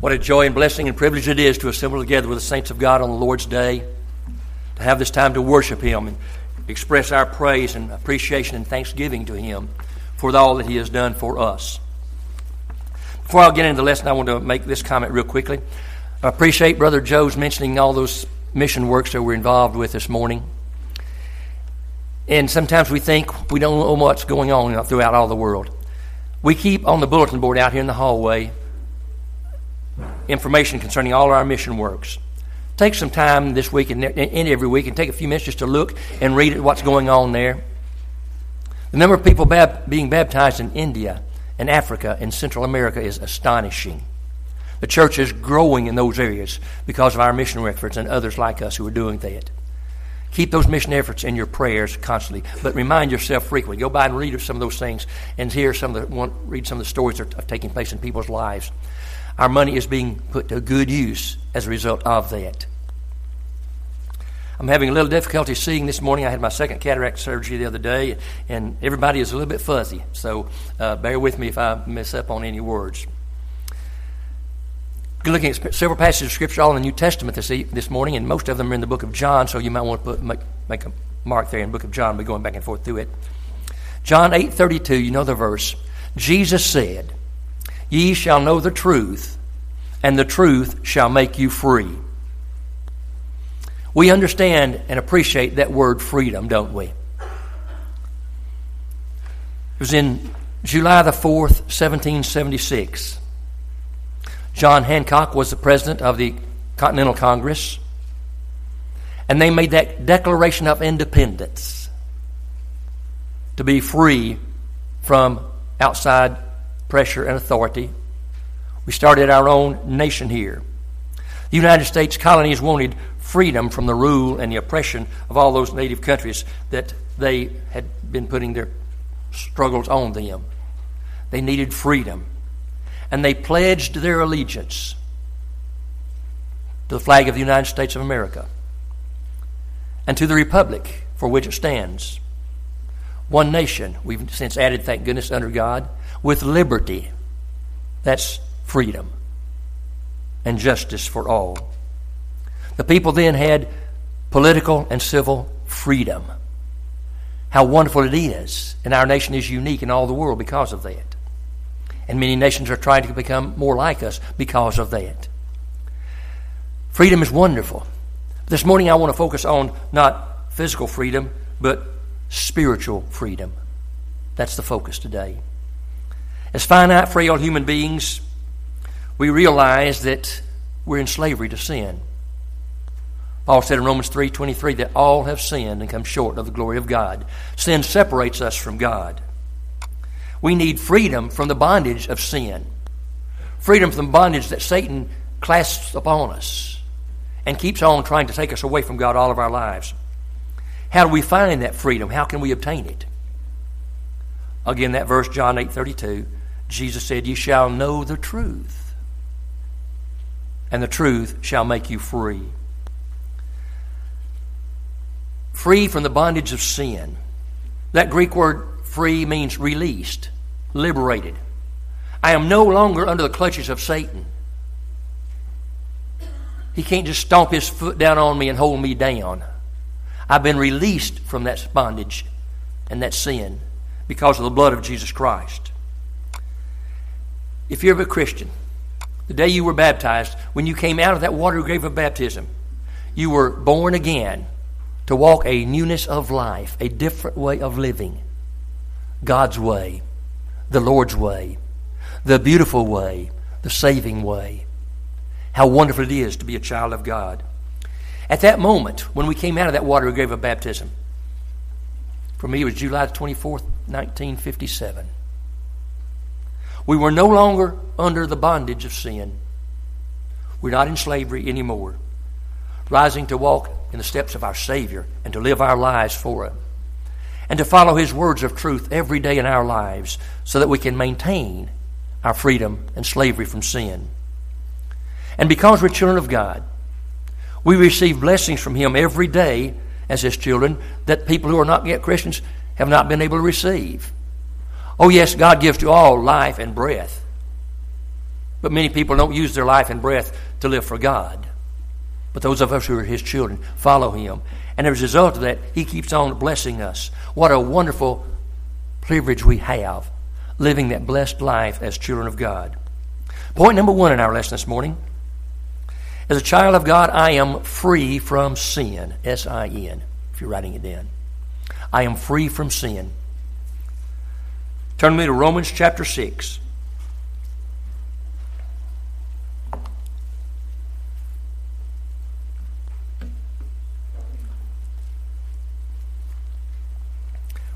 What a joy and blessing and privilege it is to assemble together with the saints of God on the Lord's day, to have this time to worship Him and express our praise and appreciation and thanksgiving to Him for all that He has done for us. Before I get into the lesson, I want to make this comment real quickly. I appreciate Brother Joe's mentioning all those mission works that we're involved with this morning. And sometimes we think we don't know what's going on throughout all the world. We keep on the bulletin board out here in the hallway information concerning all our mission works. Take some time this week and, every week and take a few minutes just to look and read what's going on there. The number of people bab- being baptized in India and Africa and Central America is astonishing. The church is growing in those areas because of our mission efforts and others like us who are doing that. Keep those mission efforts in your prayers constantly, but remind yourself frequently. Go by and read some of those things and hear some of the read some of the stories that are taking place in people's lives. Our money is being put to good use as a result of that. I'm having a little difficulty seeing this morning. I had my second cataract surgery the other day, and everybody is a little bit fuzzy. So uh, bear with me if I mess up on any words. Looking at several passages of Scripture, all in the New Testament this, this morning, and most of them are in the book of John, so you might want to put, make, make a mark there in the book of John. We're going back and forth through it. John 8.32, you know the verse. Jesus said, Ye shall know the truth, and the truth shall make you free. We understand and appreciate that word freedom, don't we? It was in July the 4th, 1776. John Hancock was the president of the Continental Congress, and they made that Declaration of Independence to be free from outside pressure, and authority. We started our own nation here. The United States colonies wanted freedom from the rule and the oppression of all those native countries that they had been putting their struggles on them. They needed freedom. And they pledged their allegiance to the flag of the United States of America and to the republic for which it stands. One nation, we've since added, thank goodness, under God, with liberty. That's freedom and justice for all. The people then had political and civil freedom. How wonderful it is. And our nation is unique in all the world because of that. And many nations are trying to become more like us because of that. Freedom is wonderful. This morning I want to focus on not physical freedom, but spiritual freedom. That's the focus today. As finite, frail human beings, we realize that we're in slavery to sin. Paul said in Romans 3:23 that all have sinned and come short of the glory of God. Sin separates us from God. We need freedom from the bondage of sin. Freedom from the bondage that Satan clasps upon us and keeps on trying to take us away from God all of our lives. How do we find that freedom? How can we obtain it? Again, that verse, John 8 32, Jesus said, You shall know the truth, and the truth shall make you free. Free from the bondage of sin. That Greek word free means released, liberated. I am no longer under the clutches of Satan. He can't just stomp his foot down on me and hold me down. I've been released from that bondage and that sin because of the blood of Jesus Christ. If you're a Christian, the day you were baptized, when you came out of that water grave of baptism, you were born again to walk a newness of life, a different way of living. God's way, the Lord's way, the beautiful way, the saving way. How wonderful it is to be a child of God. At that moment, when we came out of that water grave of baptism, for me it was July 24th, 1957. We were no longer under the bondage of sin. We're not in slavery anymore. Rising to walk in the steps of our Savior and to live our lives for Him. And to follow His words of truth every day in our lives so that we can maintain our freedom and slavery from sin. And because we're children of God, we receive blessings from Him every day as His children that people who are not yet Christians have not been able to receive. Oh, yes, God gives to all life and breath. But many people don't use their life and breath to live for God. But those of us who are His children follow Him. And as a result of that, He keeps on blessing us. What a wonderful privilege we have living that blessed life as children of God. Point number one in our lesson this morning as a child of God, I am free from sin. S I N, if you're writing it down. I am free from sin. Turn me to Romans chapter 6.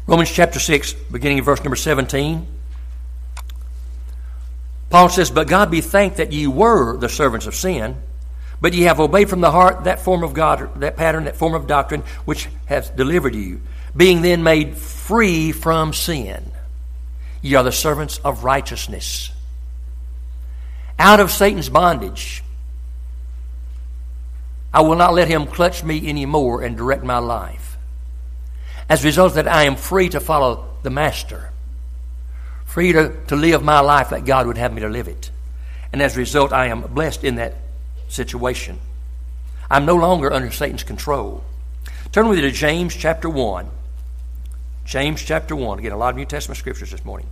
Romans chapter 6, beginning in verse number 17. Paul says, But God be thanked that ye were the servants of sin but ye have obeyed from the heart that form of God, that pattern, that form of doctrine which hath delivered you, being then made free from sin. Ye are the servants of righteousness. Out of Satan's bondage. I will not let him clutch me anymore and direct my life. As a result that, I am free to follow the Master, free to, to live my life that God would have me to live it. And as a result, I am blessed in that situation. I'm no longer under Satan's control. Turn with me to James chapter 1. James chapter 1. Again, a lot of New Testament scriptures this morning.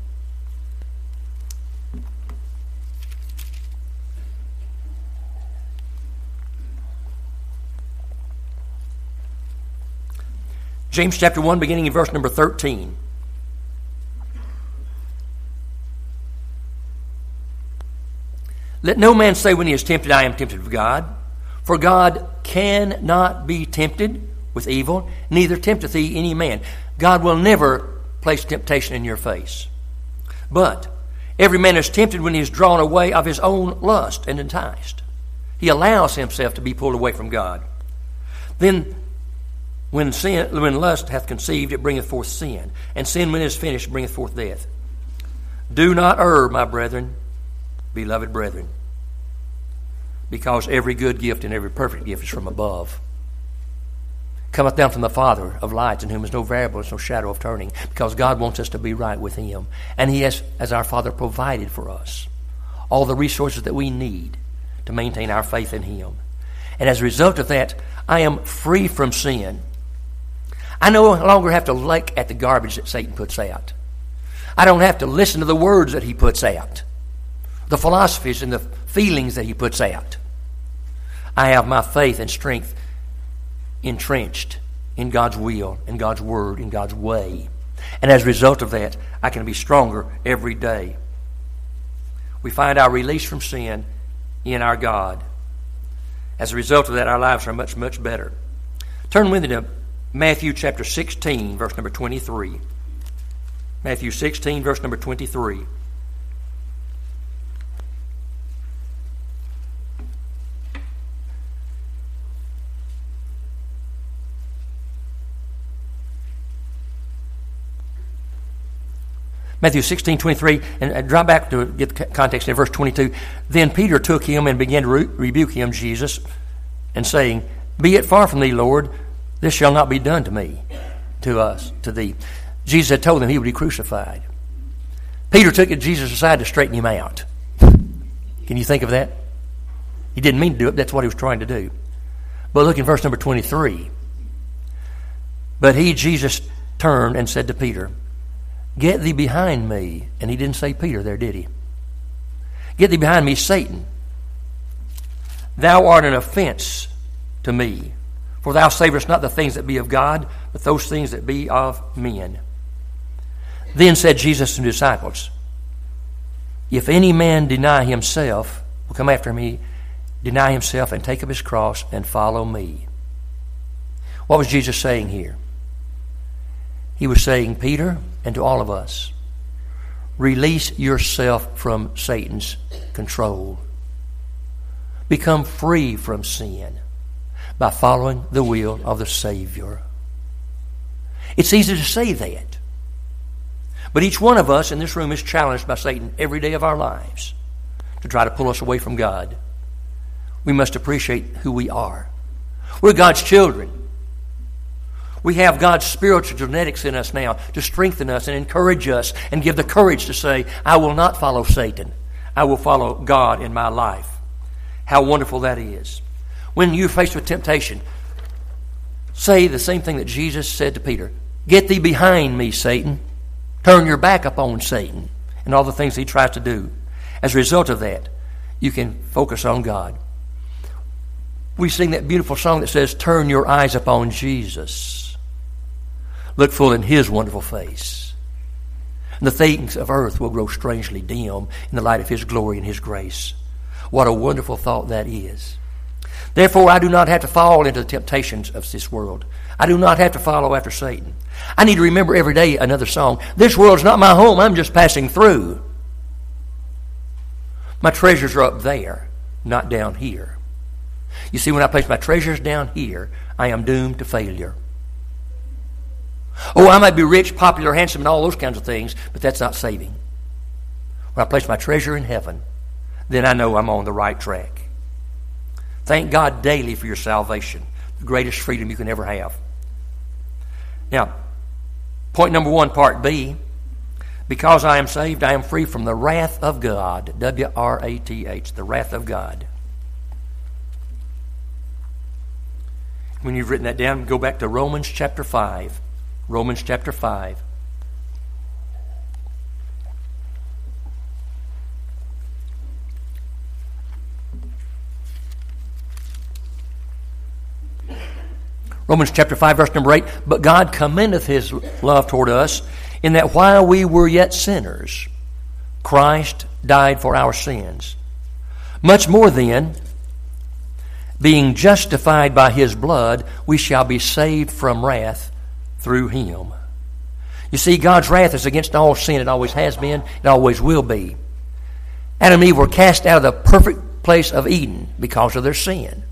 James chapter 1, beginning in verse number 13. Let no man say when he is tempted, I am tempted of God. For God cannot be tempted with evil, neither tempteth he any man. God will never place temptation in your face. But every man is tempted when he is drawn away of his own lust and enticed. He allows himself to be pulled away from God. Then when sin when lust hath conceived, it bringeth forth sin. And sin when it is finished bringeth forth death. Do not err, my brethren, beloved brethren, because every good gift and every perfect gift is from above. Cometh down from the Father of lights, in whom is no variableness, no shadow of turning, because God wants us to be right with Him. And He has, as our Father, provided for us all the resources that we need to maintain our faith in Him. And as a result of that, I am free from sin. I no longer have to look at the garbage that Satan puts out. I don't have to listen to the words that he puts out the philosophies and the feelings that he puts out. I have my faith and strength entrenched in God's will, in God's word, in God's way. And as a result of that, I can be stronger every day. We find our release from sin in our God. As a result of that, our lives are much, much better. Turn with me to Matthew chapter 16, verse number 23. Matthew 16, verse number 23. Matthew 16, 23, and uh, drop back to get the context in verse 22. Then Peter took him and began to re- rebuke him, Jesus, and saying, Be it far from thee, Lord, this shall not be done to me, to us, to thee. Jesus had told them he would be crucified. Peter took Jesus aside to straighten him out. Can you think of that? He didn't mean to do it, that's what he was trying to do. But look in verse number 23. But he, Jesus, turned and said to Peter, Get thee behind me. And he didn't say Peter there, did he? Get thee behind me, Satan. Thou art an offense to me. For thou savorest not the things that be of God, but those things that be of men. Then said Jesus to the disciples, If any man deny himself, will come after me, deny himself and take up his cross and follow me. What was Jesus saying here? He was saying, Peter, and to all of us, release yourself from Satan's control. Become free from sin by following the will of the Savior. It's easy to say that. But each one of us in this room is challenged by Satan every day of our lives to try to pull us away from God. We must appreciate who we are. We're God's children. We have God's spiritual genetics in us now to strengthen us and encourage us and give the courage to say, I will not follow Satan. I will follow God in my life. How wonderful that is. When you're faced with temptation, say the same thing that Jesus said to Peter Get thee behind me, Satan. Turn your back upon Satan and all the things he tries to do. As a result of that, you can focus on God. We sing that beautiful song that says, Turn your eyes upon Jesus. Look full in his wonderful face. And the things of earth will grow strangely dim in the light of his glory and his grace. What a wonderful thought that is. Therefore, I do not have to fall into the temptations of this world. I do not have to follow after Satan. I need to remember every day another song. This world's not my home, I'm just passing through. My treasures are up there, not down here. You see, when I place my treasures down here, I am doomed to failure. Oh, I might be rich, popular, handsome, and all those kinds of things, but that's not saving. When I place my treasure in heaven, then I know I'm on the right track. Thank God daily for your salvation, the greatest freedom you can ever have. Now, point number one, part B. Because I am saved, I am free from the wrath of God. W R A T H, the wrath of God. When you've written that down, go back to Romans chapter 5. Romans chapter 5. Romans chapter 5, verse number 8. But God commendeth his love toward us, in that while we were yet sinners, Christ died for our sins. Much more then, being justified by his blood, we shall be saved from wrath through him. You see, God's wrath is against all sin. It always has been, it always will be. Adam and Eve were cast out of the perfect place of Eden because of their sin.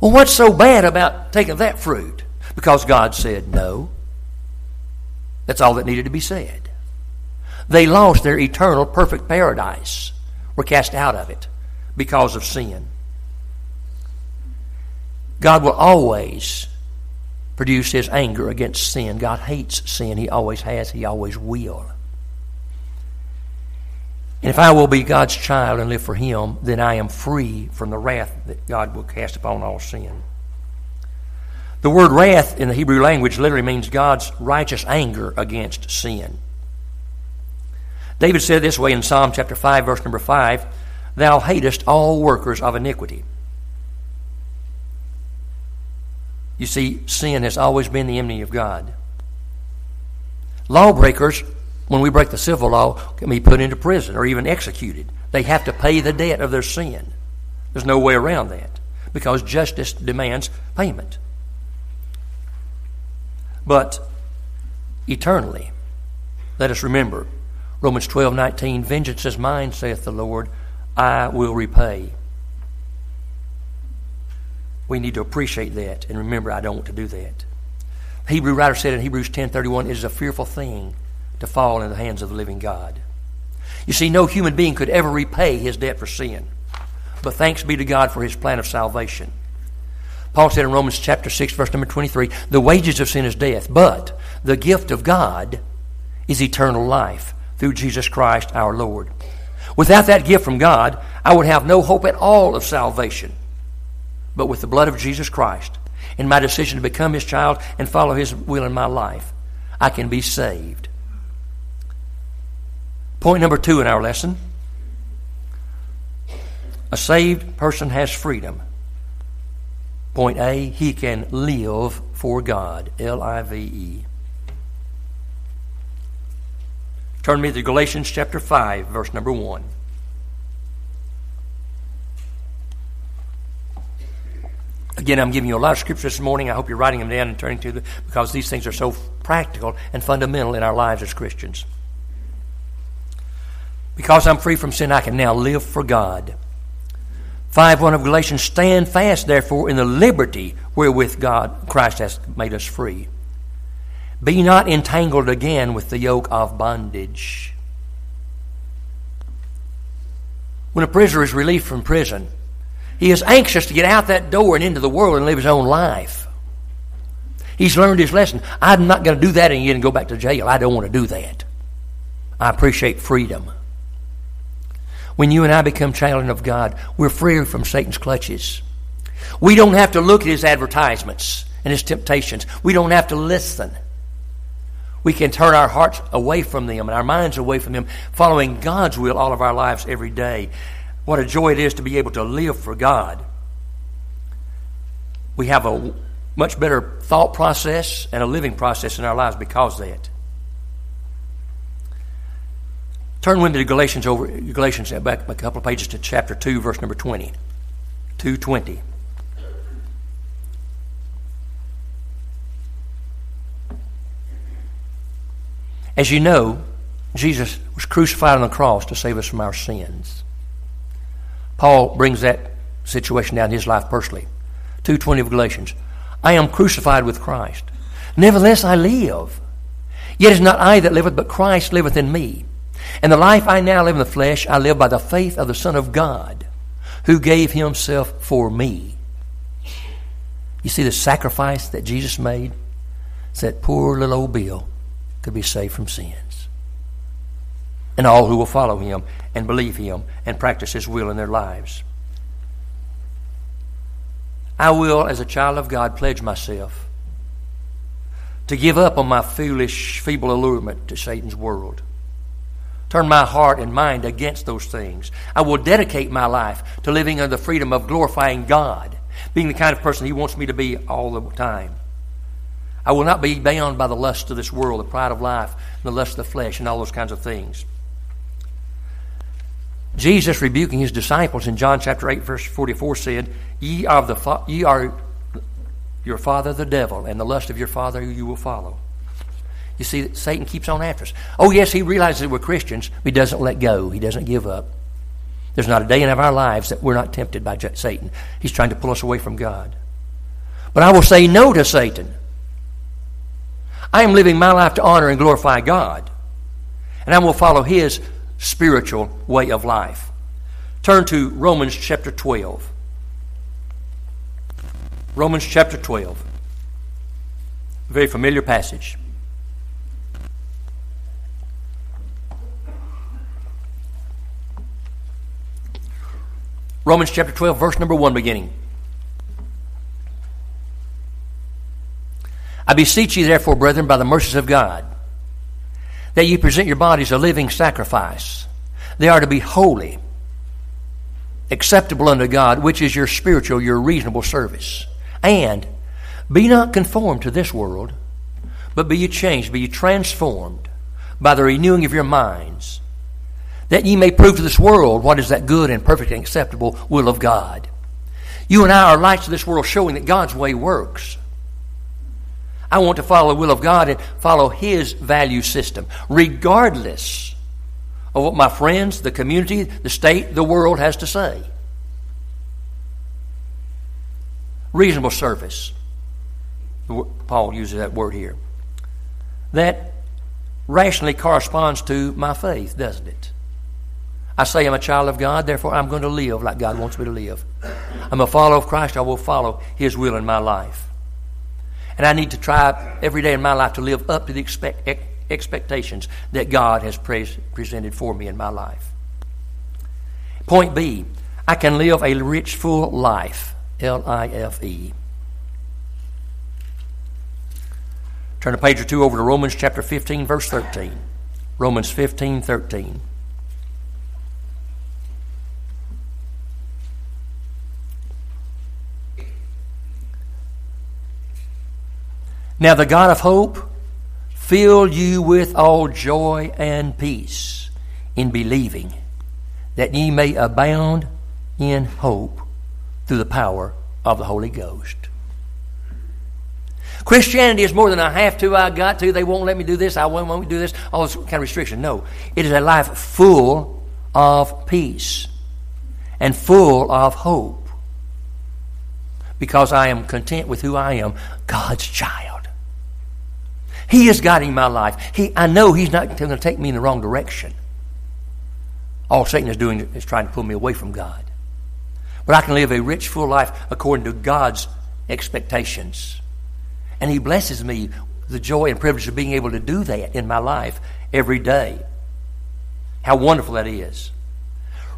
Well, what's so bad about taking that fruit? Because God said no. That's all that needed to be said. They lost their eternal, perfect paradise, were cast out of it because of sin. God will always produce his anger against sin. God hates sin. He always has, he always will. And if I will be God's child and live for Him, then I am free from the wrath that God will cast upon all sin. The word wrath in the Hebrew language literally means God's righteous anger against sin. David said this way in Psalm chapter 5, verse number 5 Thou hatest all workers of iniquity. You see, sin has always been the enemy of God. Lawbreakers when we break the civil law, can be put into prison or even executed. They have to pay the debt of their sin. There's no way around that because justice demands payment. But eternally, let us remember Romans 12 19, vengeance is mine, saith the Lord, I will repay. We need to appreciate that and remember I don't want to do that. The Hebrew writer said in Hebrews 10:31 it is a fearful thing to fall in the hands of the living God. You see, no human being could ever repay his debt for sin. But thanks be to God for his plan of salvation. Paul said in Romans chapter 6, verse number 23, the wages of sin is death, but the gift of God is eternal life through Jesus Christ our Lord. Without that gift from God, I would have no hope at all of salvation. But with the blood of Jesus Christ and my decision to become his child and follow his will in my life, I can be saved. Point number two in our lesson a saved person has freedom. Point A, he can live for God. L I V E. Turn me to Galatians chapter 5, verse number 1. Again, I'm giving you a lot of scripture this morning. I hope you're writing them down and turning to them because these things are so practical and fundamental in our lives as Christians. Because I'm free from sin, I can now live for God. 5 1 of Galatians, stand fast, therefore, in the liberty wherewith God, Christ has made us free. Be not entangled again with the yoke of bondage. When a prisoner is released from prison, he is anxious to get out that door and into the world and live his own life. He's learned his lesson. I'm not going to do that again and go back to jail. I don't want to do that. I appreciate freedom. When you and I become children of God, we're free from Satan's clutches. We don't have to look at his advertisements and his temptations. We don't have to listen. We can turn our hearts away from them and our minds away from them, following God's will all of our lives every day. What a joy it is to be able to live for God. We have a much better thought process and a living process in our lives because of that. Turn with me to Galatians over Galatians uh, back a couple of pages to chapter two, verse number twenty. Two twenty. As you know, Jesus was crucified on the cross to save us from our sins. Paul brings that situation down in his life personally. 2.20 of Galatians. I am crucified with Christ. Nevertheless I live. Yet it is not I that liveth, but Christ liveth in me. And the life I now live in the flesh, I live by the faith of the Son of God, who gave himself for me. You see the sacrifice that Jesus made? So that poor little old Bill could be saved from sins. And all who will follow him and believe him and practice his will in their lives. I will, as a child of God, pledge myself to give up on my foolish, feeble allurement to Satan's world. Turn my heart and mind against those things. I will dedicate my life to living under the freedom of glorifying God, being the kind of person He wants me to be all the time. I will not be bound by the lust of this world, the pride of life, the lust of the flesh, and all those kinds of things. Jesus rebuking his disciples in John chapter 8, verse 44 said, Ye are, the fa- ye are your father the devil, and the lust of your father you will follow. You see, Satan keeps on after us. Oh, yes, he realizes we're Christians, but he doesn't let go. He doesn't give up. There's not a day in our lives that we're not tempted by Satan. He's trying to pull us away from God. But I will say no to Satan. I am living my life to honor and glorify God. And I will follow his spiritual way of life. Turn to Romans chapter 12. Romans chapter 12. A very familiar passage. Romans chapter 12, verse number 1 beginning. I beseech you, therefore, brethren, by the mercies of God that ye present your bodies a living sacrifice. They are to be holy, acceptable unto God, which is your spiritual, your reasonable service. And be not conformed to this world, but be ye changed, be ye transformed by the renewing of your minds, that ye may prove to this world what is that good and perfect and acceptable will of God. You and I are lights of this world showing that God's way works. I want to follow the will of God and follow His value system, regardless of what my friends, the community, the state, the world has to say. Reasonable service. Paul uses that word here. That rationally corresponds to my faith, doesn't it? I say I'm a child of God, therefore I'm going to live like God wants me to live. I'm a follower of Christ, I will follow His will in my life. And I need to try every day in my life to live up to the expect, expectations that God has pre- presented for me in my life. Point B I can live a rich, full life. L I F E. Turn a page or two over to Romans chapter 15, verse 13. Romans 15, 13. Now the God of hope fill you with all joy and peace in believing, that ye may abound in hope through the power of the Holy Ghost. Christianity is more than I have to, I got to, they won't let me do this, I won't, won't do this, all this kind of restriction. No, it is a life full of peace and full of hope because I am content with who I am, God's child. He is guiding my life. He, I know He's not going to take me in the wrong direction. All Satan is doing is trying to pull me away from God. But I can live a rich, full life according to God's expectations. And He blesses me with the joy and privilege of being able to do that in my life every day. How wonderful that is.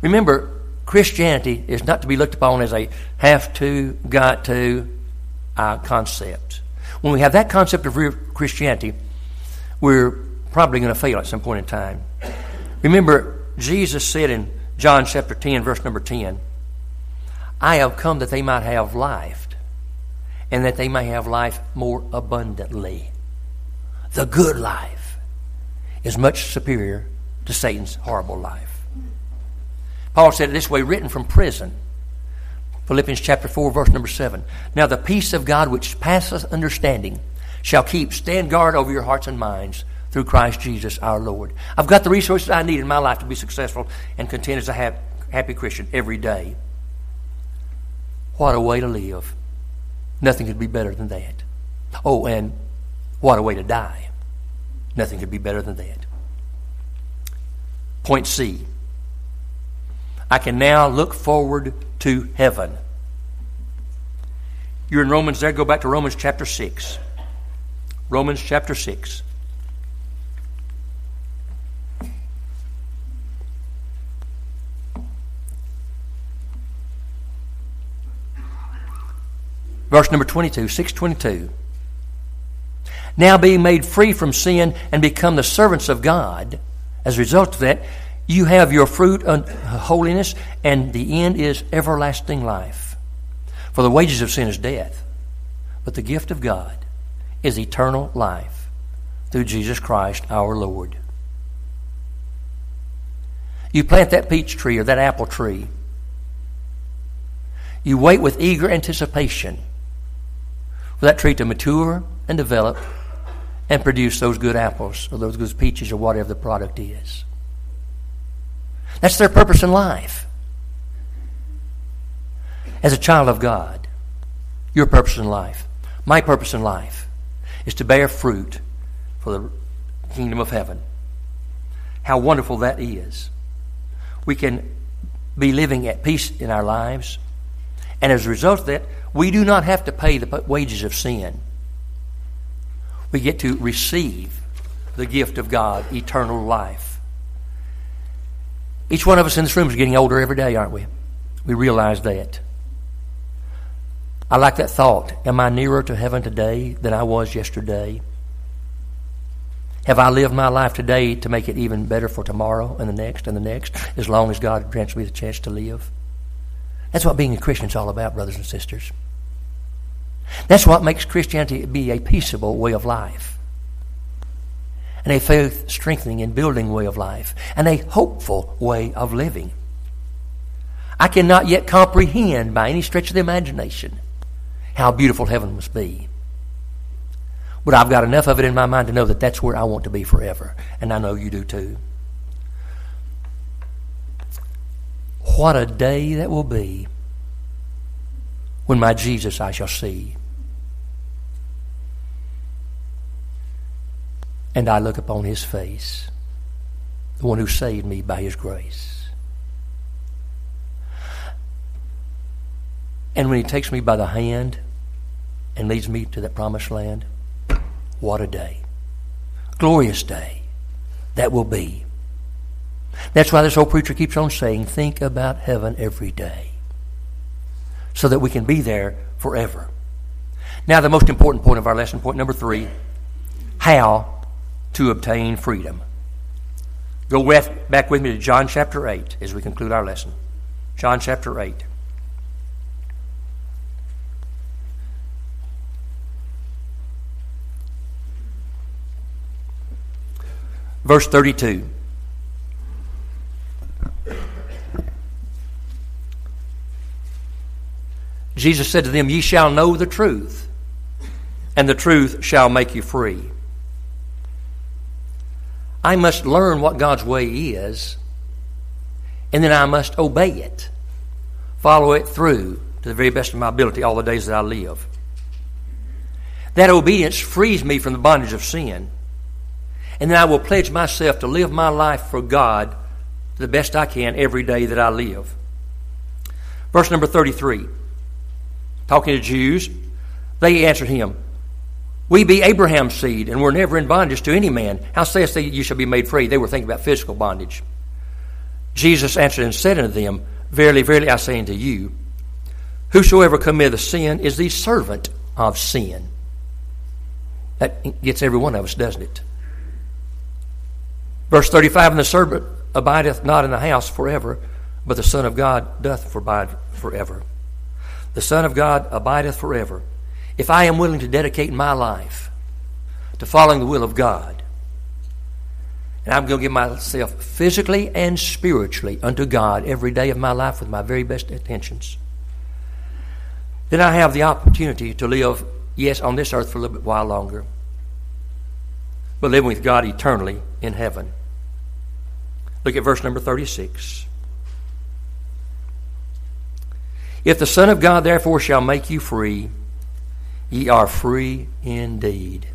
Remember, Christianity is not to be looked upon as a have to, got to uh, concept. When we have that concept of real Christianity, we're probably going to fail at some point in time. Remember, Jesus said in John chapter 10, verse number 10, I have come that they might have life, and that they may have life more abundantly. The good life is much superior to Satan's horrible life. Paul said it this way, written from prison. Philippians chapter 4, verse number 7. Now the peace of God which passeth understanding shall keep, stand guard over your hearts and minds through Christ Jesus our Lord. I've got the resources I need in my life to be successful and content as a happy Christian every day. What a way to live. Nothing could be better than that. Oh, and what a way to die. Nothing could be better than that. Point C. I can now look forward to heaven. You're in Romans there. Go back to Romans chapter 6. Romans chapter 6. Verse number 22, 622. Now being made free from sin and become the servants of God, as a result of that, you have your fruit of holiness, and the end is everlasting life. For the wages of sin is death, but the gift of God is eternal life through Jesus Christ our Lord. You plant that peach tree or that apple tree. You wait with eager anticipation for that tree to mature and develop and produce those good apples or those good peaches or whatever the product is. That's their purpose in life. As a child of God, your purpose in life, my purpose in life, is to bear fruit for the kingdom of heaven. How wonderful that is. We can be living at peace in our lives, and as a result of that, we do not have to pay the wages of sin. We get to receive the gift of God, eternal life. Each one of us in this room is getting older every day, aren't we? We realize that. I like that thought. Am I nearer to heaven today than I was yesterday? Have I lived my life today to make it even better for tomorrow and the next and the next, as long as God grants me the chance to live? That's what being a Christian is all about, brothers and sisters. That's what makes Christianity be a peaceable way of life, and a faith strengthening and building way of life, and a hopeful way of living. I cannot yet comprehend by any stretch of the imagination how beautiful heaven must be. But I've got enough of it in my mind to know that that's where I want to be forever. And I know you do too. What a day that will be when my Jesus I shall see. And I look upon his face, the one who saved me by his grace. And when he takes me by the hand and leads me to that promised land, what a day. Glorious day that will be. That's why this old preacher keeps on saying, think about heaven every day so that we can be there forever. Now, the most important point of our lesson, point number three how to obtain freedom. Go with, back with me to John chapter 8 as we conclude our lesson. John chapter 8. Verse 32. Jesus said to them, Ye shall know the truth, and the truth shall make you free. I must learn what God's way is, and then I must obey it, follow it through to the very best of my ability all the days that I live. That obedience frees me from the bondage of sin, and then I will pledge myself to live my life for God the best I can every day that I live. Verse number 33 talking to Jews, they answered him, We be Abraham's seed, and we're never in bondage to any man. How sayest thou you shall be made free? They were thinking about physical bondage. Jesus answered and said unto them, Verily, verily, I say unto you, whosoever committeth sin is the servant of sin. That gets every one of us, doesn't it? Verse 35 And the servant abideth not in the house forever, but the Son of God doth abide forever. The Son of God abideth forever. If I am willing to dedicate my life to following the will of God, and I'm going to give myself physically and spiritually unto God every day of my life with my very best intentions, then I have the opportunity to live, yes, on this earth for a little bit while longer, but living with God eternally in heaven. Look at verse number 36. If the Son of God therefore shall make you free, ye are free indeed.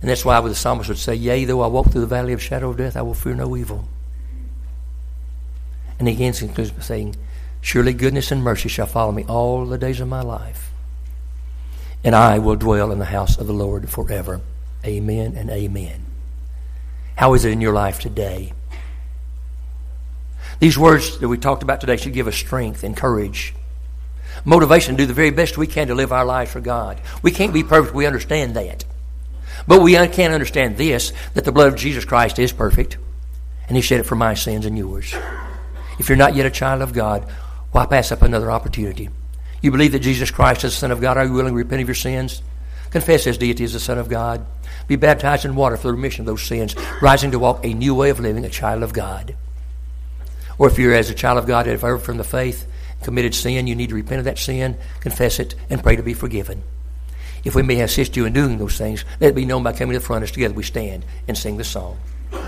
And that's why the psalmist would say, Yea, though I walk through the valley of shadow of death, I will fear no evil. And he again concludes by saying, Surely goodness and mercy shall follow me all the days of my life. And I will dwell in the house of the Lord forever. Amen and amen. How is it in your life today? These words that we talked about today should give us strength and courage, motivation to do the very best we can to live our lives for God. We can't be perfect, we understand that. But we can't understand this that the blood of Jesus Christ is perfect, and He shed it for my sins and yours. If you're not yet a child of God, why pass up another opportunity? You believe that Jesus Christ is the Son of God. Are you willing to repent of your sins? Confess His deity as the Son of God. Be baptized in water for the remission of those sins, rising to walk a new way of living, a child of God. Or if you're as a child of God, have ever from the faith committed sin, you need to repent of that sin, confess it, and pray to be forgiven. If we may assist you in doing those things, let it be known by coming to the front as together we stand and sing the song.